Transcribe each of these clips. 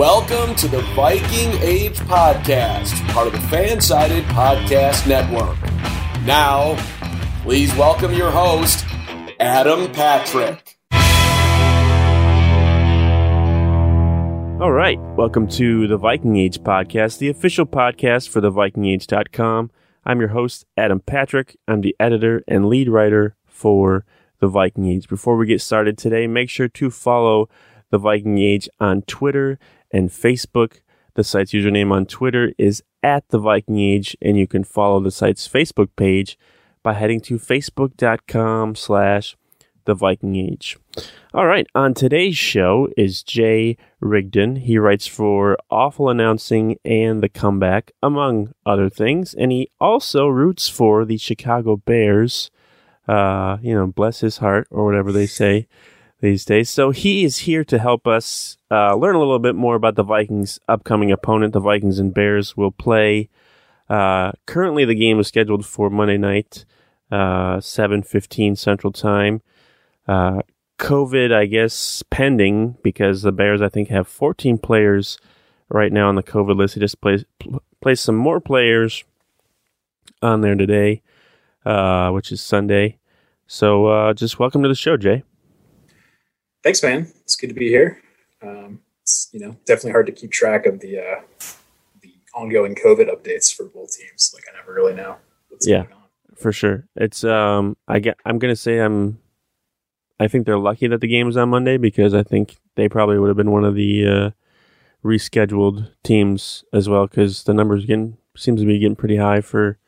Welcome to the Viking Age Podcast, part of the Fansided Podcast Network. Now, please welcome your host, Adam Patrick. All right. Welcome to the Viking Age podcast, the official podcast for the vikingage.com. I'm your host, Adam Patrick. I'm the editor and lead writer for the Viking Age. Before we get started today, make sure to follow the Viking Age on Twitter and Facebook. The site's username on Twitter is at the Viking Age, and you can follow the site's Facebook page by heading to facebook.com slash the Viking Age. All right, on today's show is Jay Rigdon. He writes for Awful Announcing and The Comeback, among other things, and he also roots for the Chicago Bears. Uh, you know, bless his heart, or whatever they say these days. So he is here to help us uh, learn a little bit more about the Vikings' upcoming opponent. The Vikings and Bears will play. Uh, currently, the game is scheduled for Monday night, uh, seven fifteen Central Time. Uh, COVID, I guess, pending because the Bears, I think, have fourteen players right now on the COVID list. He just plays placed some more players on there today, uh, which is Sunday. So, uh, just welcome to the show, Jay. Thanks, man. It's good to be here. Um, it's you know definitely hard to keep track of the uh, the ongoing COVID updates for both teams. Like I never really know what's Yeah. going on. For sure. It's um I get I'm gonna say I'm I think they're lucky that the game is on Monday because I think they probably would have been one of the uh rescheduled teams as well because the numbers getting seems to be getting pretty high for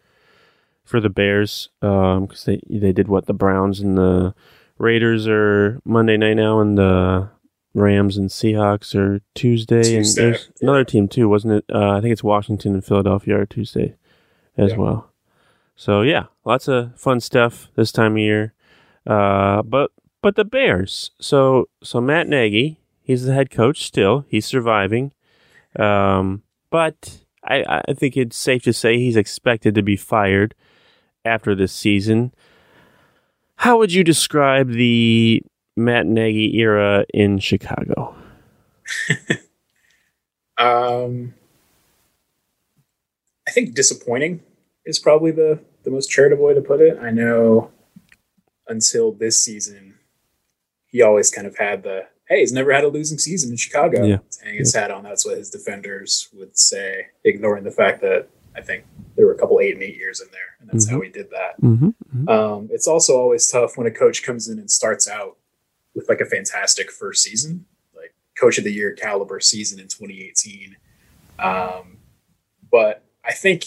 for the Bears um because they they did what the Browns and the Raiders are Monday night now and the Rams and Seahawks are Tuesday, Tuesday, and there's another team too wasn't it uh, I think it's Washington and Philadelphia are Tuesday as Yeah. well so yeah, lots of fun stuff this time of year. Uh, but but the Bears. So so Matt Nagy, he's the head coach still. He's surviving. Um, but I I think it's safe to say he's expected to be fired after this season. How would you describe the Matt Nagy era in Chicago? Um, I think disappointing is probably the the most charitable way to put it. I know until this season, he always kind of had the hey, he's never had a losing season in Chicago. Yeah. hang his hat on. That's what his defenders would say, ignoring the fact that I think there were a couple eight and eight years in there, and that's how he did that. Mm-hmm. Um, it's also always tough when a coach comes in and starts out with like a fantastic first season, like coach of the year caliber season in 2018. Um, but I think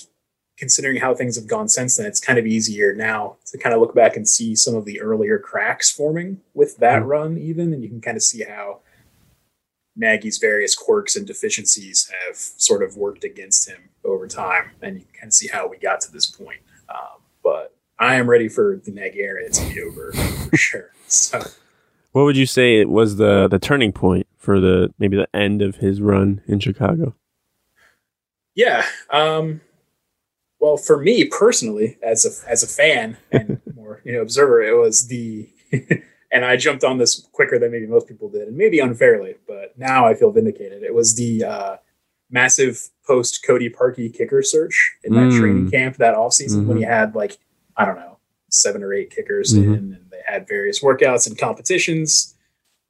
considering how things have gone since then, it's kind of easier now to kind of look back and see some of the earlier cracks forming with that Mhm. run, even, and you can kind of see how Nagy's various quirks and deficiencies have sort of worked against him over time, and you can see how we got to this point. Um, but I am ready for the Nagy era to be over for sure. So What would you say it was the the turning point for the maybe the end of his run in Chicago? yeah, um, well, for me personally, as a as a fan and more you know observer, it was the and I jumped on this quicker than maybe most people did, and maybe unfairly, but now I feel vindicated. It was the uh, massive post Cody Parkey kicker search in that Mm. training camp that offseason when Mhm. he had like I don't know seven or eight kickers Mhm. in, and they had various workouts and competitions.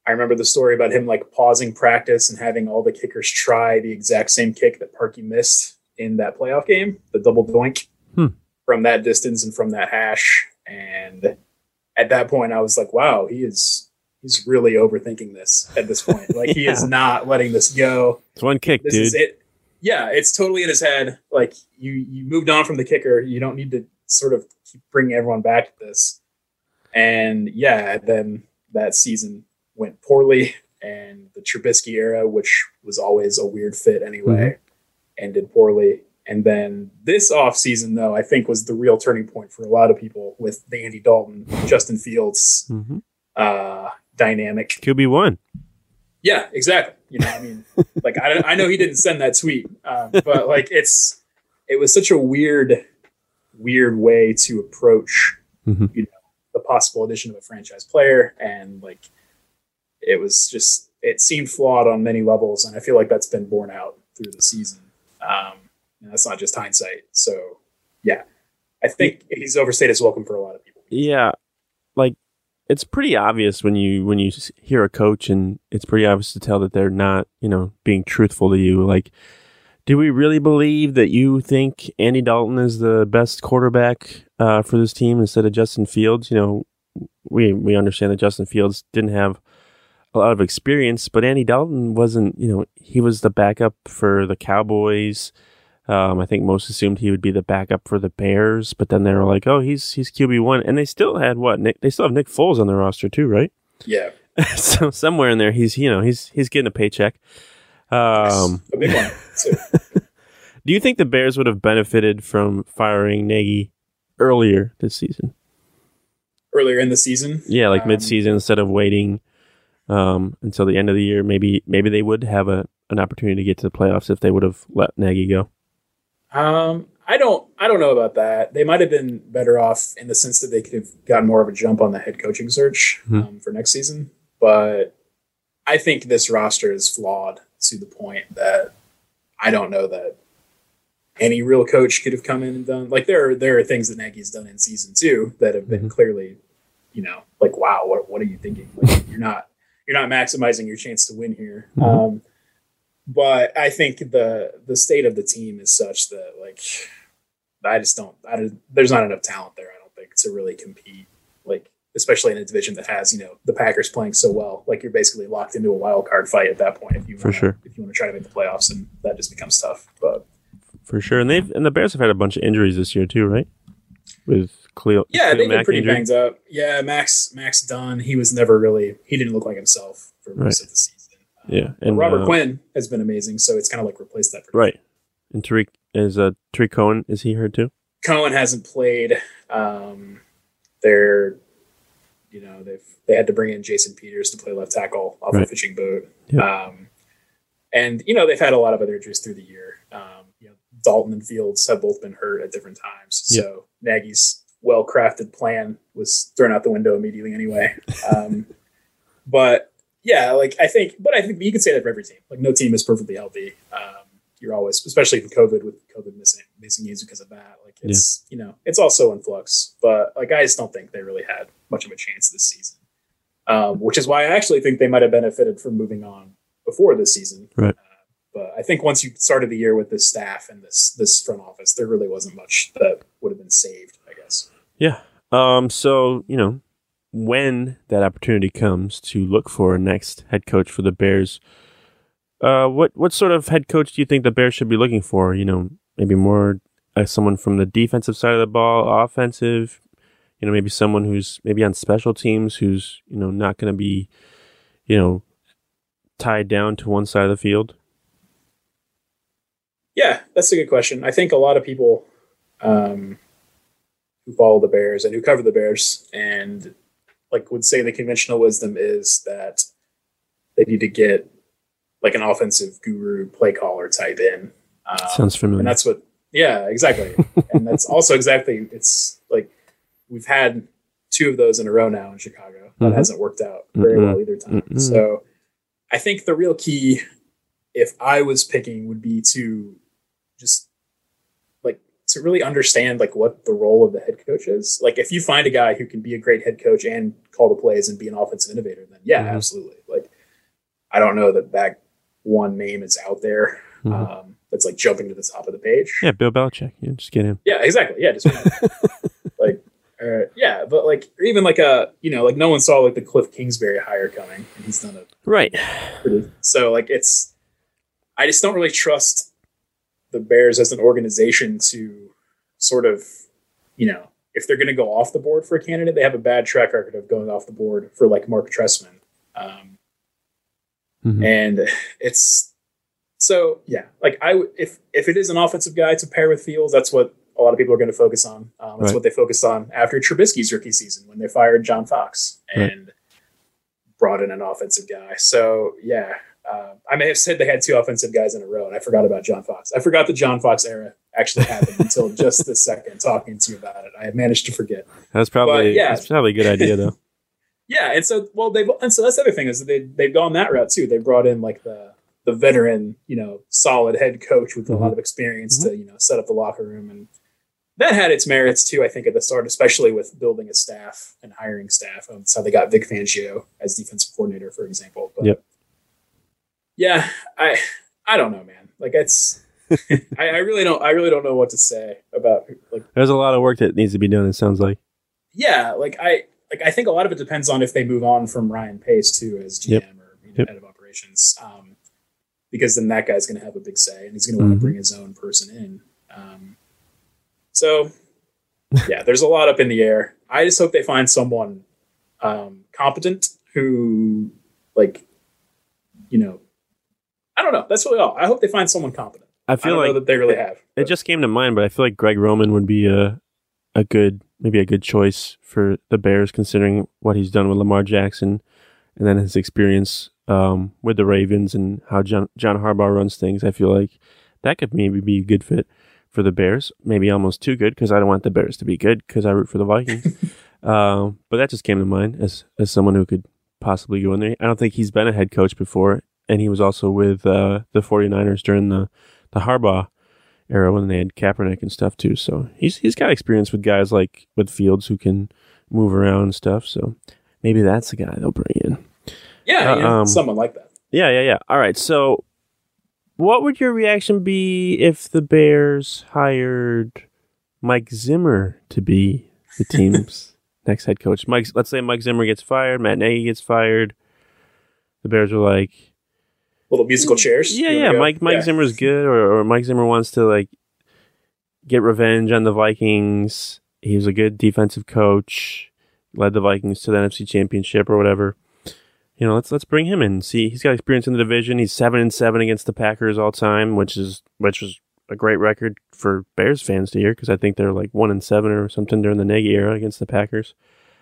I remember the story about him like pausing practice and having all the kickers try the exact same kick that Parkey missed in that playoff game, the double doink Hmm. from that distance and from that hash. And at that point, I was like, wow, he is he's really overthinking this at this point. Like he is not letting this go. It's one kick, This dude. is it. Yeah, it's totally in his head. Like you you moved on from the kicker. You don't need to sort of keep bringing everyone back to this. And yeah, then that season went poorly, and the Trubisky era, which was always a weird fit anyway, mm-hmm. ended poorly. And then this offseason, though, I think was the real turning point for a lot of people with the Andy Dalton, Justin Fields hmm uh, dynamic. QB one. Yeah, exactly. You know, I mean, like I, I know he didn't send that tweet, um, but like it's it was such a weird, weird way to approach Mhm. you know the possible addition of a franchise player, and like it was just it seemed flawed on many levels, and I feel like that's been borne out through the season. Um, and that's not just hindsight. So yeah, I think he's overstayed his welcome for a lot of people. Yeah, like it's pretty obvious when you when you hear a coach, and it's pretty obvious to tell that they're not, you know, being truthful to you. Like, do we really believe that you think Andy Dalton is the best quarterback uh, for this team instead of Justin Fields? You know, we we understand that Justin Fields didn't have a lot of experience, but Andy Dalton wasn't. You know, he was the backup for the Cowboys. Um, I think most assumed he would be the backup for the Bears, but then they were like, "Oh, he's he's QB one," and they still had what? Nick, they still have Nick Foles on their roster too, right? Yeah, so somewhere in there, he's you know he's he's getting a paycheck. Um, a big one. do you think the Bears would have benefited from firing Nagy earlier this season? Earlier in the season, Yeah, like Um, mid-season instead of waiting um, until the end of the year. Maybe maybe they would have a an opportunity to get to the playoffs if they would have let Nagy go. Um, I don't, I don't know about that. They might have been better off in the sense that they could have gotten more of a jump on the head coaching search Mhm. um, for next season. But I think this roster is flawed to the point that I don't know that any real coach could have come in and done. Like there, are, there are things that Nagy's done in season two that have been Mhm. clearly, you know, like wow, what, what are you thinking? Like, you're not, you're not maximizing your chance to win here. Mhm. Um, but I think the the state of the team is such that like I just don't. I don't there's not enough talent there. I don't think to really compete. Like especially in a division that has you know the Packers playing so well. Like you're basically locked into a wild card fight at that point if you For wanna, sure. if you want to try to make the playoffs, and that just becomes tough. But For sure, and they've and the Bears have had a bunch of injuries this year too, right? With Cleo, yeah, Cleo they've been pretty injured. banged up. Yeah, Max Max Dunn. He was never really. He didn't look like himself for most Right. of the season. Yeah, but and Robert uh, Quinn has been amazing. So it's kind of like replaced that. For right? And Tarik is uh, Tarik Cohen. Is he hurt too? Cohen hasn't played. Um, they're, you know, they've they had to bring in Jason Peters to play left tackle off a Right. fishing boat. Yeah. Um, and you know they've had a lot of other injuries through the year. Um, you know, Dalton and Fields have both been hurt at different times. So Nagy's well crafted plan was thrown out the window immediately anyway. Um, but yeah, like I think, but I think you can say that for every team. Like no team is perfectly healthy. Um, you're always, especially in COVID with COVID missing missing games because of that. Like it's you know it's also in flux. But like I just don't think they really had much of a chance this season. Um, which is why I actually think they might have benefited from moving on before this season. Right. Uh, but I think once you started the year with this staff and this this front office, there really wasn't much that would have been saved. I guess. Yeah. Um. So you know, when that opportunity comes to look for a next head coach for the Bears, uh, what what sort of head coach do you think the Bears should be looking for? You know, maybe more uh, someone from the defensive side of the ball, offensive. You know, maybe someone who's maybe on special teams, who's you know not going to be, you know, tied down to one side of the field. Yeah, that's a good question. I think a lot of people um, who follow the Bears and who cover the Bears and like would say the conventional wisdom is that they need to get like an offensive guru play caller type in. Um, Sounds familiar. and that's what yeah exactly and that's also exactly it's like we've had two of those in a row now in chicago that Mhm. hasn't worked out very Mm-mm. well either time Mm-mm. so i think the real key if i was picking would be to just to really understand like what the role of the head coach is. Like if you find a guy who can be a great head coach and call the plays and be an offensive innovator, then yeah, Mhm. absolutely. Like I don't know that that one name is out there Mhm. um, that's like jumping to the top of the page. Yeah, Bill Belichick. Yeah, just get him. Yeah, exactly. Yeah, just like uh, yeah, but like or even like a you know like no one saw like the Kliff Kingsbury hire coming, and he's done a Right. pretty. So like it's, I just don't really trust the Bears as an organization to sort of, you know, if they're going to go off the board for a candidate, they have a bad track record of going off the board for like Marc Trestman. Um, Mhm. and it's so yeah like i would if if it is an offensive guy to pair with fields that's what a lot of people are going to focus on um, that's Right. what they focused on after trubisky's rookie season when they fired john fox Right. and brought in an offensive guy so yeah uh, i may have said they had two offensive guys in a row and i forgot about john fox i forgot the john fox era actually happened until just this second talking to you about it i managed to forget That's probably But, yeah. that's probably a good idea though. yeah, and so well they've and so that's the other thing is that they they've gone that route too. They brought in like the the veteran, you know, solid head coach with a Mhm. lot of experience to you know set up the locker room, and that had its merits too. I think at the start, especially with building a staff and hiring staff. Um, that's how they got Vic Fangio as defensive coordinator, for example. But Yep. Yeah, I I don't know, man. Like it's. I, I really don't. I really don't know what to say about like There's a lot of work that needs to be done. It sounds like. yeah, like I like I think a lot of it depends on if they move on from Ryan Pace too as GM Yep. or you know, Yep. head of operations, um, because then that guy's going to have a big say and he's going to want to bring his own person in. Um, so yeah, there's a lot up in the air. I just hope they find someone um, competent who like you know I don't know. That's really all. I hope they find someone competent. I I feel don't like know that they really have. it but- just came to mind, but I feel like Greg Roman would be a a good maybe a good choice for the Bears considering what he's done with Lamar Jackson and then his experience um, with the Ravens and how John John Harbaugh runs things. I feel like that could maybe be a good fit for the Bears. Maybe almost too good because I don't want the Bears to be good because I root for the Vikings. um, but that just came to mind as as someone who could possibly go in there. I don't think he's been a head coach before, and he was also with uh, the 49ers during the the Harbaugh era when they had Kaepernick and stuff too. So he's he's got experience with guys like with Fields who can move around and stuff. So maybe that's the guy they'll bring in. yeah, uh, know, um, someone like that. Yeah, yeah, yeah. All right. So what would your reaction be if the Bears hired Mike Zimmer to be the team's next head coach? Mike, let's say Mike Zimmer gets fired, Matt Nagy gets fired. The Bears are like, Little musical chairs. yeah, yeah. Mike Mike Yeah. Zimmer's good, or, or Mike Zimmer wants to like get revenge on the Vikings. He was a good defensive coach, led the Vikings to the NFC Championship or whatever. You know, let's let's bring him in. See, he's got experience in the division. He's seven and seven against the Packers all time, which is which was a great record for Bears fans to hear because I think they're like one and seven or something during the Nagy era against the Packers.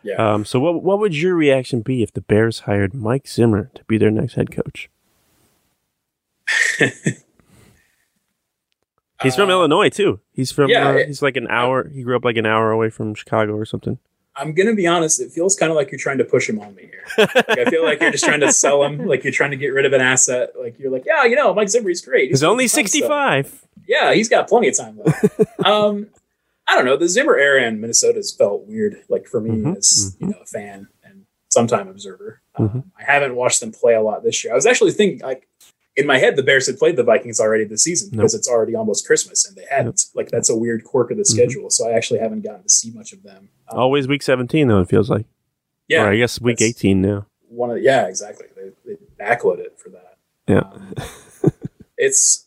Yeah. Um, so what what would your reaction be if the Bears hired Mike Zimmer to be their next head coach? He's from Uh, Illinois too. He's from. yeah, uh, he's like an hour. He grew up like an hour away from Chicago or something. I'm gonna be honest. It feels kind of like you're trying to push him on me here. Like, I feel like you're just trying to sell him. Like you're trying to get rid of an asset. Like you're like, yeah, you know, Mike Zimmer, he's great. He's got only fun stuff." sixty-five. Yeah, he's got plenty of time left. um, I don't know. The Zimmer era in Minnesota's felt weird. Like for me Mhm, as you know a fan and sometime observer, um, Mhm. I haven't watched them play a lot this year. I was actually thinking like. In my head, the Bears had played the Vikings already this season Nope. because it's already almost Christmas, and they hadn't. Like that's a weird quirk of the Mhm. schedule. So I actually haven't gotten to see much of them. Um, Always week seventeen though. It feels like. yeah, Or I guess week eighteen now. one of yeah exactly they, they backload it for that Yeah. Um, it's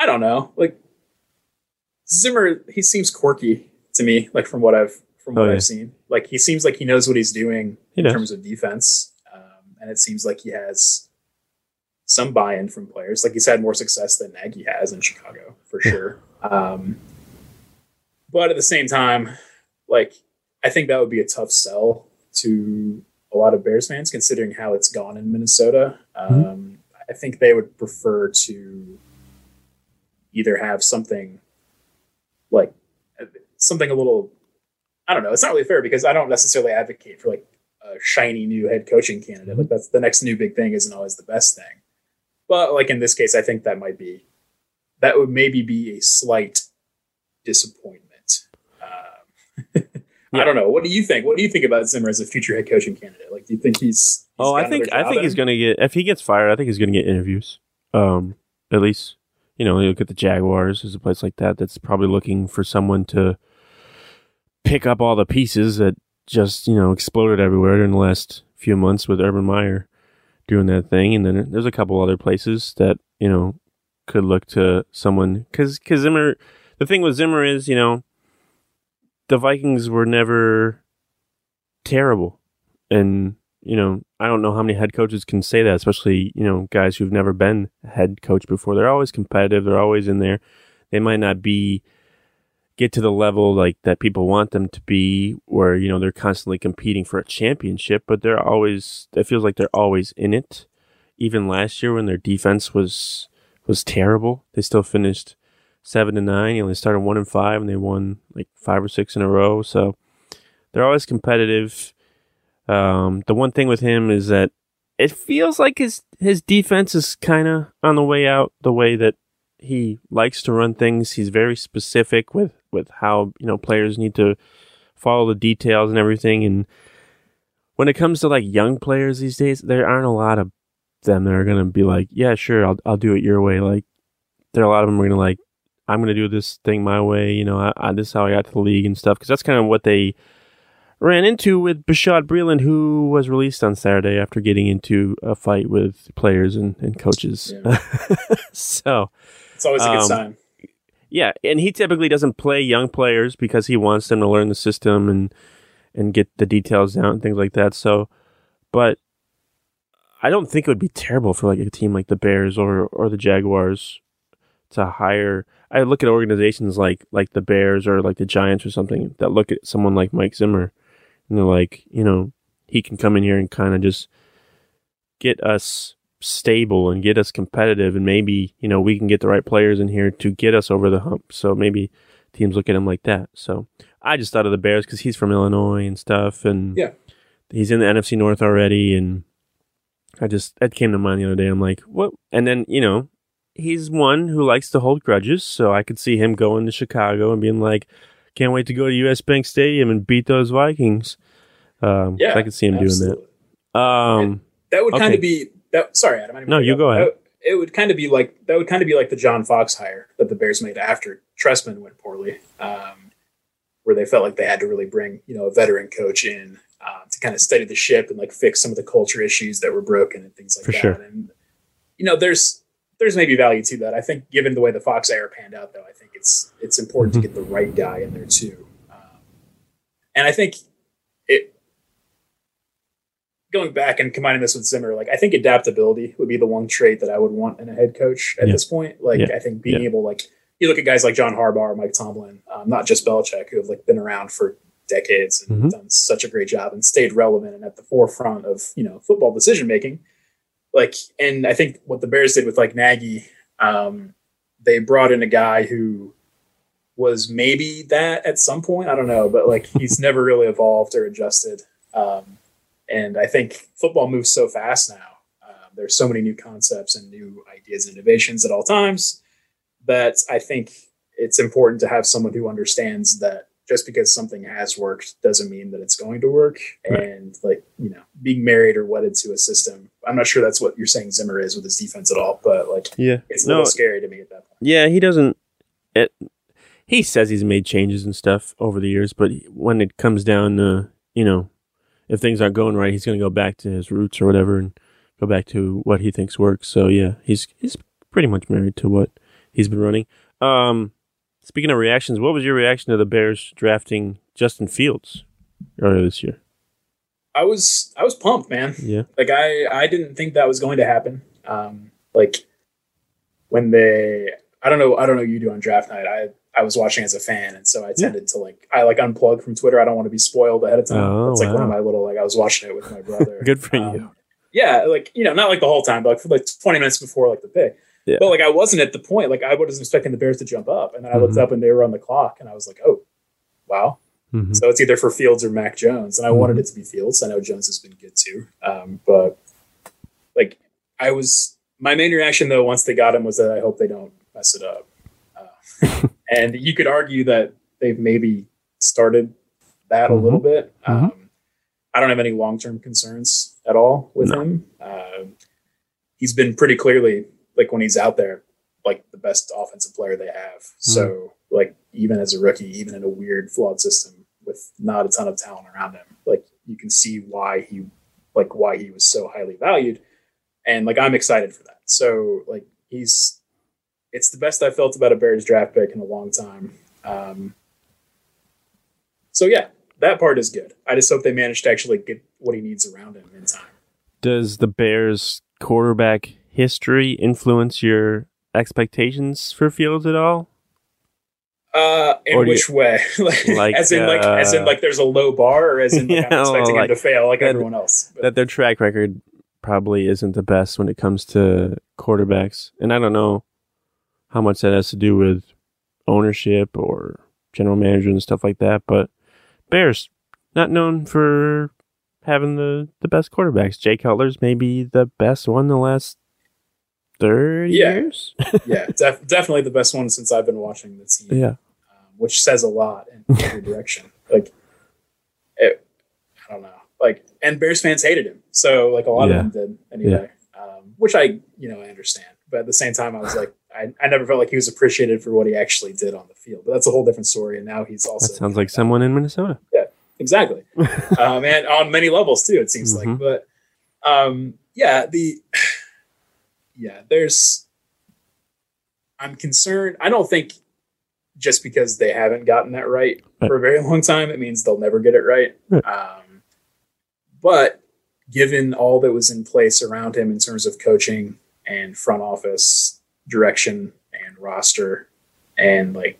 i don't know like zimmer he seems quirky to me like from what i've from what Oh, yeah. i've seen like he seems like he knows what he's doing He in terms of defense um, and it seems like he has some buy-in from players like he's had more success than nagy has in chicago for sure um, but at the same time like i think that would be a tough sell to a lot of Bears fans, considering how it's gone in Minnesota. Um, I think they would prefer to either have something like something a little. I don't know. It's not really fair because I don't necessarily advocate for like a shiny new head coaching candidate. Like that's the next new big thing isn't always the best thing. But like in this case, I think that might be that would maybe be a slight disappointment I don't know. What do you think? What do you think about Zimmer as a future head coaching candidate? Like, do you think he's? he's oh, I think I think he's going to get if he gets fired. I think he's going to get interviews. Um, at least you know, you look at the Jaguars as a place like that that's probably looking for someone to pick up all the pieces that just you know exploded everywhere in the last few months with Urban Meyer doing that thing, and then there's a couple other places that you know could look to someone because because Zimmer. The thing with Zimmer is you know the Vikings were never terrible. And, you know, I don't know how many head coaches can say that, especially, you know, guys who've never been head coach before. They're always competitive, they're always in there. They might not be get to the level like that people want them to be where, you know, they're constantly competing for a championship, but they're always it feels like they're always in it. Even last year when their defense was was terrible, they still finished seven to nine. You know, they started one and five, and they won like five or six in a row. So they're always competitive. Um, the one thing with him is that it feels like his his defense is kind of on the way out. The way that he likes to run things, he's very specific with with how you know players need to follow the details and everything. And when it comes to like young players these days, there aren't a lot of them that are gonna be like, yeah, sure, I'll I'll do it your way. Like there are a lot of them are gonna like I'm going to do this thing my way. You know, I, I, this is how I got to the league and stuff. Because that's kind of what they ran into with Bashaud Breeland, who was released on Saturday after getting into a fight with players and, and coaches. Yeah. so it's always a good um, sign. Yeah, and he typically doesn't play young players because he wants them to learn the system and and get the details down and things like that. So, but I don't think it would be terrible for like a team like the Bears or or the Jaguars to hire I look at organizations like like the Bears or like the Giants or something that look at someone like Mike Zimmer and they're like, you know, he can come in here and kind of just get us stable and get us competitive and maybe, you know, we can get the right players in here to get us over the hump. So maybe teams look at him like that. So I just thought of the Bears because he's from Illinois and stuff and yeah. he's in the NFC North already and I just that came to mind the other day. I'm like, what? And then you know, he's one who likes to hold grudges, so I could see him going to Chicago and being like, "Can't wait to go to US Bank Stadium and beat those Vikings." Um, yeah, I could see him absolutely. doing that. Um, that would okay. kind of be that. Sorry, Adam. No, you go ahead. it would kind of be like that. Would kind of be like the John Fox hire that the Bears made after Trestman went poorly, um, where they felt like they had to really bring you know a veteran coach in uh, to kind of steady the ship and like fix some of the culture issues that were broken and things like For that. Sure. And you know, there's there's maybe value to that. I think, given the way the Fox era panned out, though, I think it's it's important mm-hmm. to get the right guy in there too. Um, and I think going back and combining this with Zimmer, like I think adaptability would be the one trait that I would want in a head coach at yeah. this point. Like yeah. I think being yeah. able, like you look at guys like John Harbaugh, Mike Tomlin, um, not just Belichick, who have like been around for decades and mm-hmm. done such a great job and stayed relevant and at the forefront of you know football decision making like, and I think what the Bears did with like Nagy, um, they brought in a guy who was maybe that at some point. I don't know, but like he's never really evolved or adjusted. Um, and I think football moves so fast now. Um, there's so many new concepts and new ideas and innovations at all times that I think it's important to have someone who understands that just because something has worked doesn't mean that it's going to work. Right. And like, you know, being married or wedded to a system, I'm not sure that's what you're saying Zimmer is with his defense at all, but like, yeah, it's a no, little scary to me at that point. Yeah, he doesn't, it, he says he's made changes and stuff over the years, but when it comes down to, you know, if things aren't going right, he's going to go back to his roots or whatever and go back to what he thinks works. So yeah, he's, he's pretty much married to what he's been running. Um, Speaking of reactions, what was your reaction to the Bears drafting Justin Fields earlier this year? I was I was pumped, man. Yeah. Like I I didn't think that was going to happen. Um, like when they I don't know I don't know you do on draft night. I I was watching as a fan, and so I tended yeah. to like I like unplug from Twitter. I don't want to be spoiled ahead of time. Oh, That's like wow. one of my little like I was watching it with my brother. Good for um, you. Yeah, like you know, not like the whole time, but like for like 20 minutes before like the pick. Yeah. But like I wasn't at the point. Like I wasn't expecting the Bears to jump up, and then I mm-hmm. looked up and they were on the clock, and I was like, oh, wow. Mm-hmm. So it's either for Fields or Mac Jones, and I mm-hmm. wanted it to be Fields. I know Jones has been good too, um, but like I was, my main reaction though once they got him was that I hope they don't mess it up. And you could argue that they've maybe started that Mhm. a little bit. Mhm. Um, I don't have any long term concerns at all with No. him. Uh, he's been pretty clearly like when he's out there, like the best offensive player they have. So like even as a rookie, even in a weird flawed system with not a ton of talent around him, like you can see why he like why he was so highly valued. And like I'm excited for that. So like he's it's the best I felt about a Bears draft pick in a long time. Um, so yeah, that part is good. I just hope they manage to actually get what he needs around him in time. Does the Bears quarterback history influence your expectations for Fields at all? Uh, in do you- which way? like, Like, as in like as in uh, like there's a low bar, or as in like, I'm expecting like him to fail like that- everyone else. But, That their track record probably isn't the best when it comes to quarterbacks. And I don't know how much that has to do with ownership or general manager and stuff like that, but Bears not known for having the, the best quarterbacks. Jay Cutler's maybe the best one the last 30 Yeah. years. yeah, def- definitely the best one since I've been watching the team. yeah. um, which says a lot in every direction. Like, it, I don't know. Like, and Bears fans hated him, so like a lot Yeah. of them did anyway. Um, which I, you know, I understand. But at the same time, I was like, I, I never felt like he was appreciated for what he actually did on the field. But that's a whole different story. And now he's also That sounds like someone in Minnesota. Yeah, exactly, um, and on many levels too. It seems Mhm. like, but um, yeah, the yeah, there's. I'm concerned. I don't think just because they haven't gotten that right for a very long time, it means they'll never get it right. Right. Um, but given all that was in place around him in terms of coaching and front office direction and roster, and like,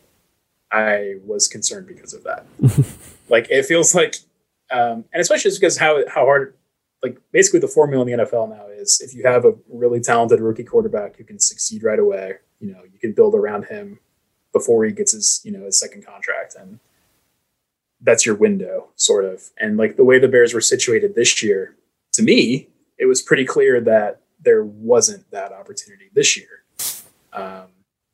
I was concerned because of that. like, it feels like, um, and especially just because how how hard, like, basically the formula in the NFL now is if you have a really talented rookie quarterback who can succeed right away, you know, you can build around him before he gets his you know his second contract. And that's your window sort of. And like the way the bears were situated this year to me it was pretty clear that there wasn't that opportunity this year um,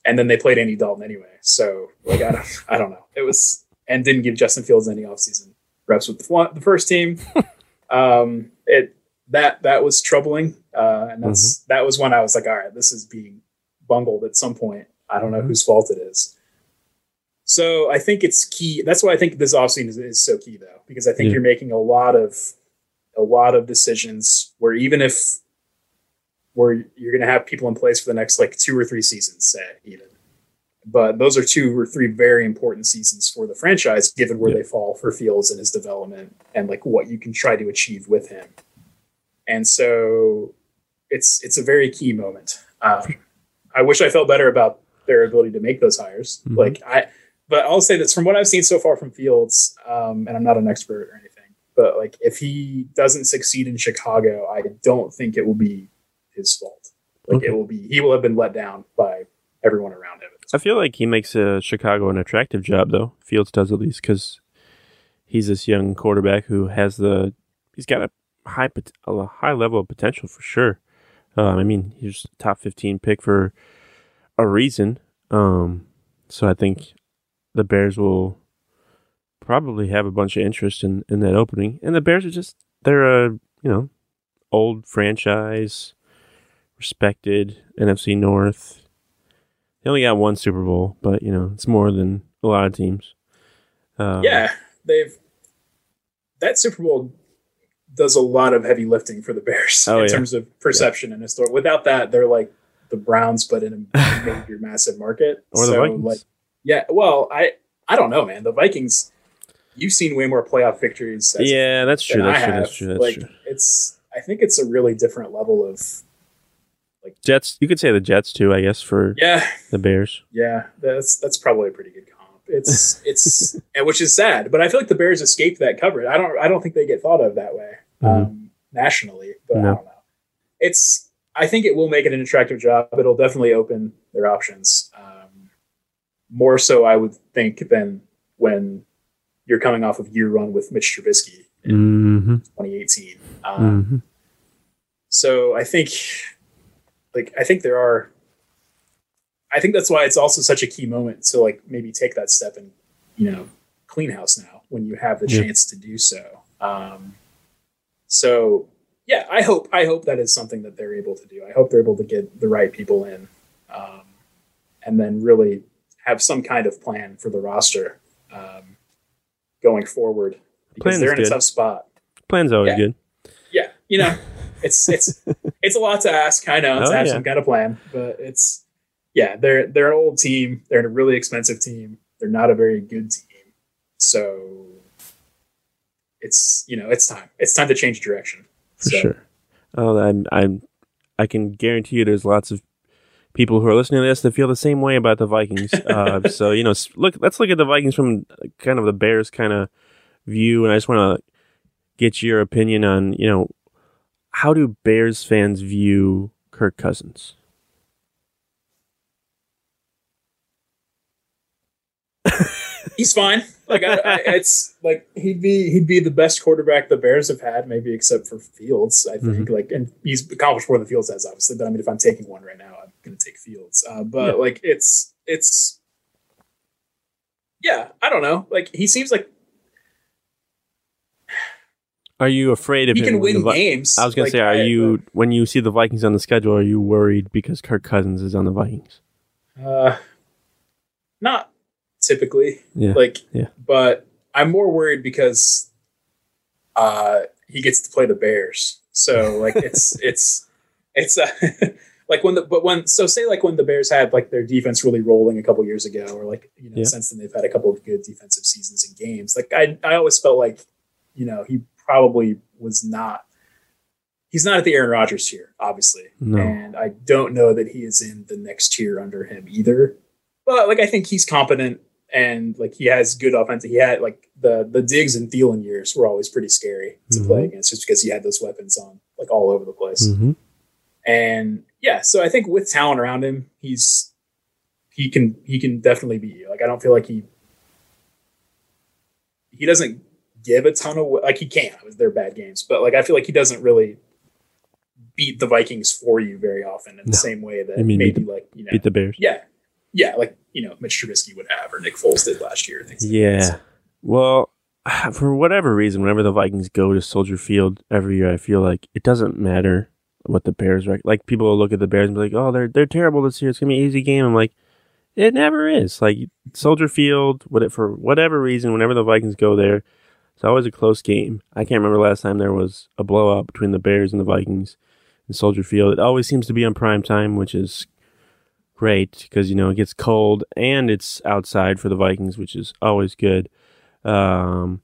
and then they played andy dalton anyway so like i don't i don't know it was and didn't give justin fields any offseason reps with the, the first team um, it that that was troubling uh, and that's that was when i was like all right this is being bungled at some point I don't know whose fault it is. So I think it's key. That's why I think this offseason is, is so key, though, because I think Yeah. you're making a lot of a lot of decisions where even if where you're going to have people in place for the next like two or three seasons, say even, but those are two or three very important seasons for the franchise, given where Yeah. they fall for Fields and his development and like what you can try to achieve with him. And so it's it's a very key moment. Um, I wish I felt better about their ability to make those hires. Mhm. Like I, but I'll say this from what I've seen so far from Fields, um, and I'm not an expert or anything, but like if he doesn't succeed in Chicago, I don't think it will be his fault. Like Okay. it will be, he will have been let down by everyone around him. I feel like he makes uh, Chicago an attractive job, though. Fields does at least because he's this young quarterback who has the he's got a high a high level of potential for sure. Um, I mean, he's top fifteen pick for a reason. Um, so I think the Bears will probably have a bunch of interest in, in that opening, and the Bears are just they're a you know old franchise, respected NFC North. They only got one Super Bowl, but you know it's more than a lot of teams. Um, yeah, they've that Super Bowl does a lot of heavy lifting for the Bears Oh, in yeah. terms of perception and historic. Without that, they're like the Browns, but in a major, massive market. or the Vikings. Like, yeah, well, I I don't know, man. The Vikings, you've seen way more playoff victories. as- yeah, that's true. That's true. That's true. That's like, true. it's I think it's a really different level of Jets. You could say the Jets too, I guess, for yeah, the Bears. Yeah, that's that's probably a pretty good comp. It's it's and which is sad, but I feel like the Bears escaped that coverage. I don't I don't think they get thought of that way um, nationally, but No. I don't know. It's I think it will make it an attractive job. It'll definitely open their options um, more so. I would think than when you're coming off of year run with Mitch Trubisky in Mm-hmm. 2018. Um, Mm-hmm. so I think, like, I think there are. I think that's why it's also such a key moment to like maybe take that step and you know clean house now when you have the Yeah. chance to do so. Um, so yeah, I hope I hope that is something that they're able to do. I hope they're able to get the right people in, um, and then really have some kind of plan for the roster um, going forward because Plan they're in a good. tough spot. Plan's always Yeah. good. Yeah, you know, it's it's it's a lot to ask. I know to Oh, have yeah. some kind of plan, but it's yeah, they're they're an old team. They're a really expensive team. They're not a very good team. So it's you know it's time. It's time to change direction. for So, sure. Oh, I'm, I'm, I can guarantee you, there's lots of people who are listening to this that feel the same way about the Vikings. uh, so you know, look, let's look at the Vikings from kind of the Bears kind of view, and I just want to get your opinion on, you know, how do Bears fans view Kirk Cousins? He's fine. Like I, I, it's like he'd be he'd be the best quarterback the Bears have had, maybe except for Fields. I think like, and he's accomplished more than Fields has, obviously. But I mean, if I'm taking one right now, I'm going to take Fields. Uh, but Yeah. like, it's it's yeah, I don't know. Like he seems like Are you afraid of he him? can win Vi- games. I was gonna Like, say, are I- you when you see the Vikings on the schedule, are you worried because Kirk Cousins is on the Vikings? Uh, not typically. Yeah, Like, yeah. but I'm more worried because uh, he gets to play the Bears. So like, it's it's it's uh, like when the but when so say like when the Bears had like their defense really rolling a couple years ago, or like you know Yeah. since then they've had a couple of good defensive seasons and games. Like I I always felt like you know he probably was not. He's not at the Aaron Rodgers tier, obviously. No. And I don't know that he is in the next tier under him either. But like I think he's competent and like he has good offense. He had like the the Diggs and Thielen years were always pretty scary to Mhm. play against just because he had those weapons on like all over the place. hmm And yeah, so I think with talent around him, he's he can he can definitely beat you. Like I don't feel like he he doesn't give a ton of like he can't They're bad games, but like I feel like he doesn't really beat the Vikings for you very often in the No. same way that mean maybe like you know Beat the Bears. yeah yeah like you know Mitch Trubisky would have or Nick Foles did last year. Things like that. Yeah. Well, for whatever reason, whenever the Vikings go to Soldier Field every year, I feel like it doesn't matter what the Bears rec- like. People will look at the Bears and be like, "Oh, they're they're terrible this year. It's gonna be an easy game." I'm like, it never is. Like Soldier Field, what it for whatever reason, whenever the Vikings go there, it's always a close game. I can't remember last time there was a blowout between the Bears and the Vikings in Soldier Field. It always seems to be on prime time, which is great because you know it gets cold and it's outside for the Vikings, which is always good. Um,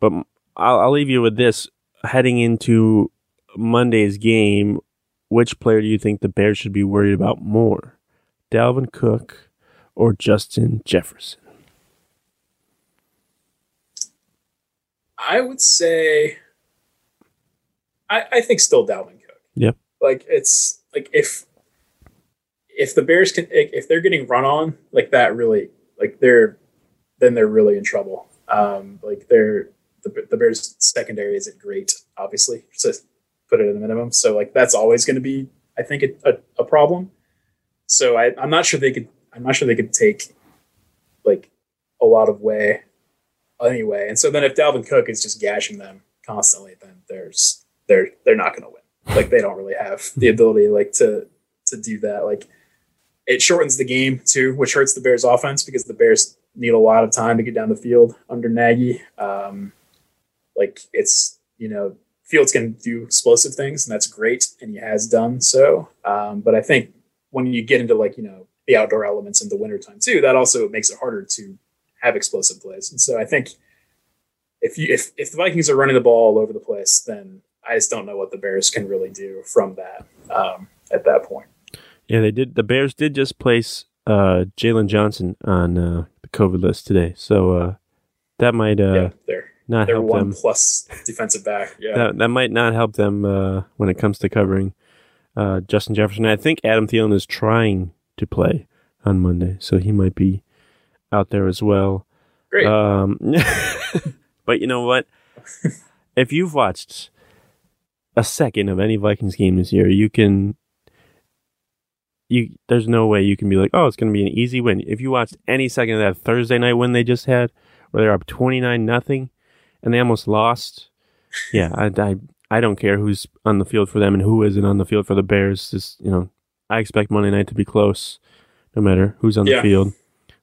but I'll, I'll leave you with this: heading into Monday's game, which player do you think the Bears should be worried about more, Dalvin Cook or Justin Jefferson? I would say I, I think still Dalvin Cook. Yep. Like it's like if if the Bears can if they're getting run on like that really like they're then they're really in trouble. Um like they're the, the Bears secondary isn't great, obviously, to put it at a minimum. So like that's always going to be, I think, a, a, a problem. So I, I'm not sure they could. I'm not sure they could take like a lot of way anyway. And so then if Dalvin Cook is just gashing them constantly, then there's they're they're not going to win. Like they don't really have the ability like to to do that. Like it shortens the game too, which hurts the Bears offense because the Bears need a lot of time to get down the field under Nagy. Um, like it's you know Fields can do explosive things and that's great and he has done so. Um, but I think when you get into like you know the outdoor elements in the wintertime too, that also makes it harder to have explosive plays. And so I think if you if if the Vikings are running the ball all over the place, then I just don't know what the Bears can really do from that um, at that point. Yeah, they did. The Bears did just place uh, Jaylon Johnson on uh, the COVID list today, so uh, that might uh, yeah, they're not they're help one them. plus defensive back. Yeah, That that might not help them uh, when it comes to covering uh, Justin Jefferson. I think Adam Thielen is trying to play on Monday, so he might be out there as well. great. Um, but you know what? if you've watched a second of any Vikings game this year, you can. You there's no way you can be like, oh, it's going to be an easy win. If you watched any second of that Thursday night win they just had, where they're up twenty nine nothing, and they almost lost. Yeah, I, I I don't care who's on the field for them and who isn't on the field for the Bears. Just you know, I expect Monday night to be close, no matter who's on Yeah. the field.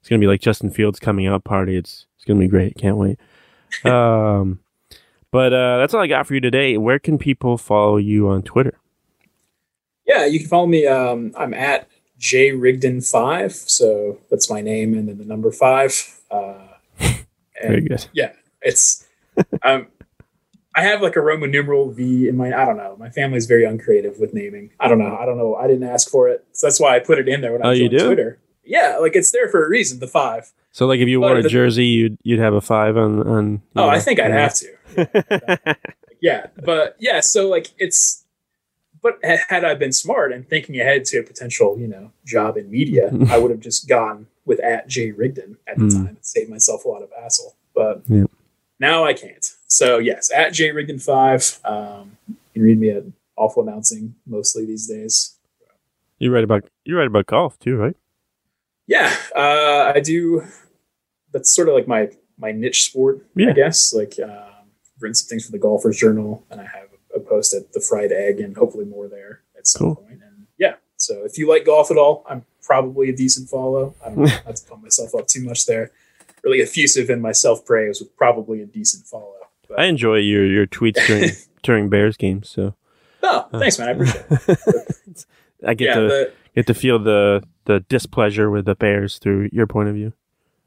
It's gonna be like Justin Fields coming out party. It's it's gonna be great. Can't wait. um, but uh, that's all I got for you today. Where can people follow you on Twitter? Yeah, you can follow me. Um, I'm at J Rigdon five, so that's my name and then the number five. Uh, Very good. yeah, it's um, I have like a Roman numeral V in my. I don't know. My family's very uncreative with naming. I don't know. I don't know. I didn't ask for it, so that's why I put it in there when I Oh, you joined do? Twitter. Yeah, like it's there for a reason. The five. So like if you wore a the- jersey, you'd you'd have a five on on. Oh, know, I think I'd have to. yeah but yeah so like it's but had i been smart and thinking ahead to a potential you know job in media i would have just gone with at j rigdon at the Mm. time and saved myself a lot of hassle but Yeah. now i can't so yes at j rigdon 5 um, you can read me at awful announcing mostly these days You write about you write about golf too, right? Yeah uh, i do that's sort of like my my niche sport Yeah. i guess like um, I've written some things for the golfers journal and i have a post at the fried egg and hopefully more there at some Cool. point. and yeah so if you like golf at all i'm probably a decent follow i don't know not to pump myself up too much there really effusive in my self-praise with probably a decent follow but, I enjoy your your tweets during during Bears games, so oh thanks man i appreciate it I get yeah to the, get to feel the the displeasure with the Bears through your point of view.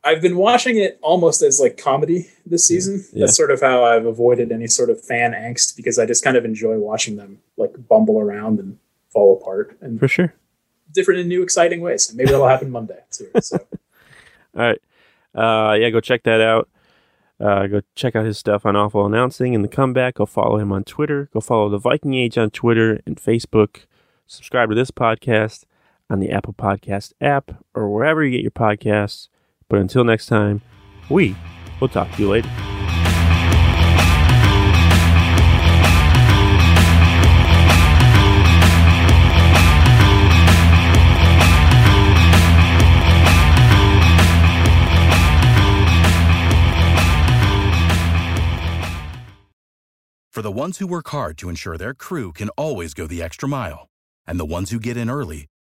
I've been watching it almost as like comedy this season. Yeah. That's sort of how I've avoided any sort of fan angst because I just kind of enjoy watching them like bumble around and fall apart And For sure. different and new exciting ways. And maybe that'll happen Monday too. So All right. Uh, yeah, go check that out. Uh, go check out his stuff on Awful Announcing and the Comeback. Go follow him on Twitter. Go follow the Viking Age on Twitter and Facebook. Subscribe to this podcast on the Apple Podcast app or wherever you get your podcasts. But until next time, we will talk to you later. For the ones who work hard to ensure their crew can always go the extra mile, and the ones who get in early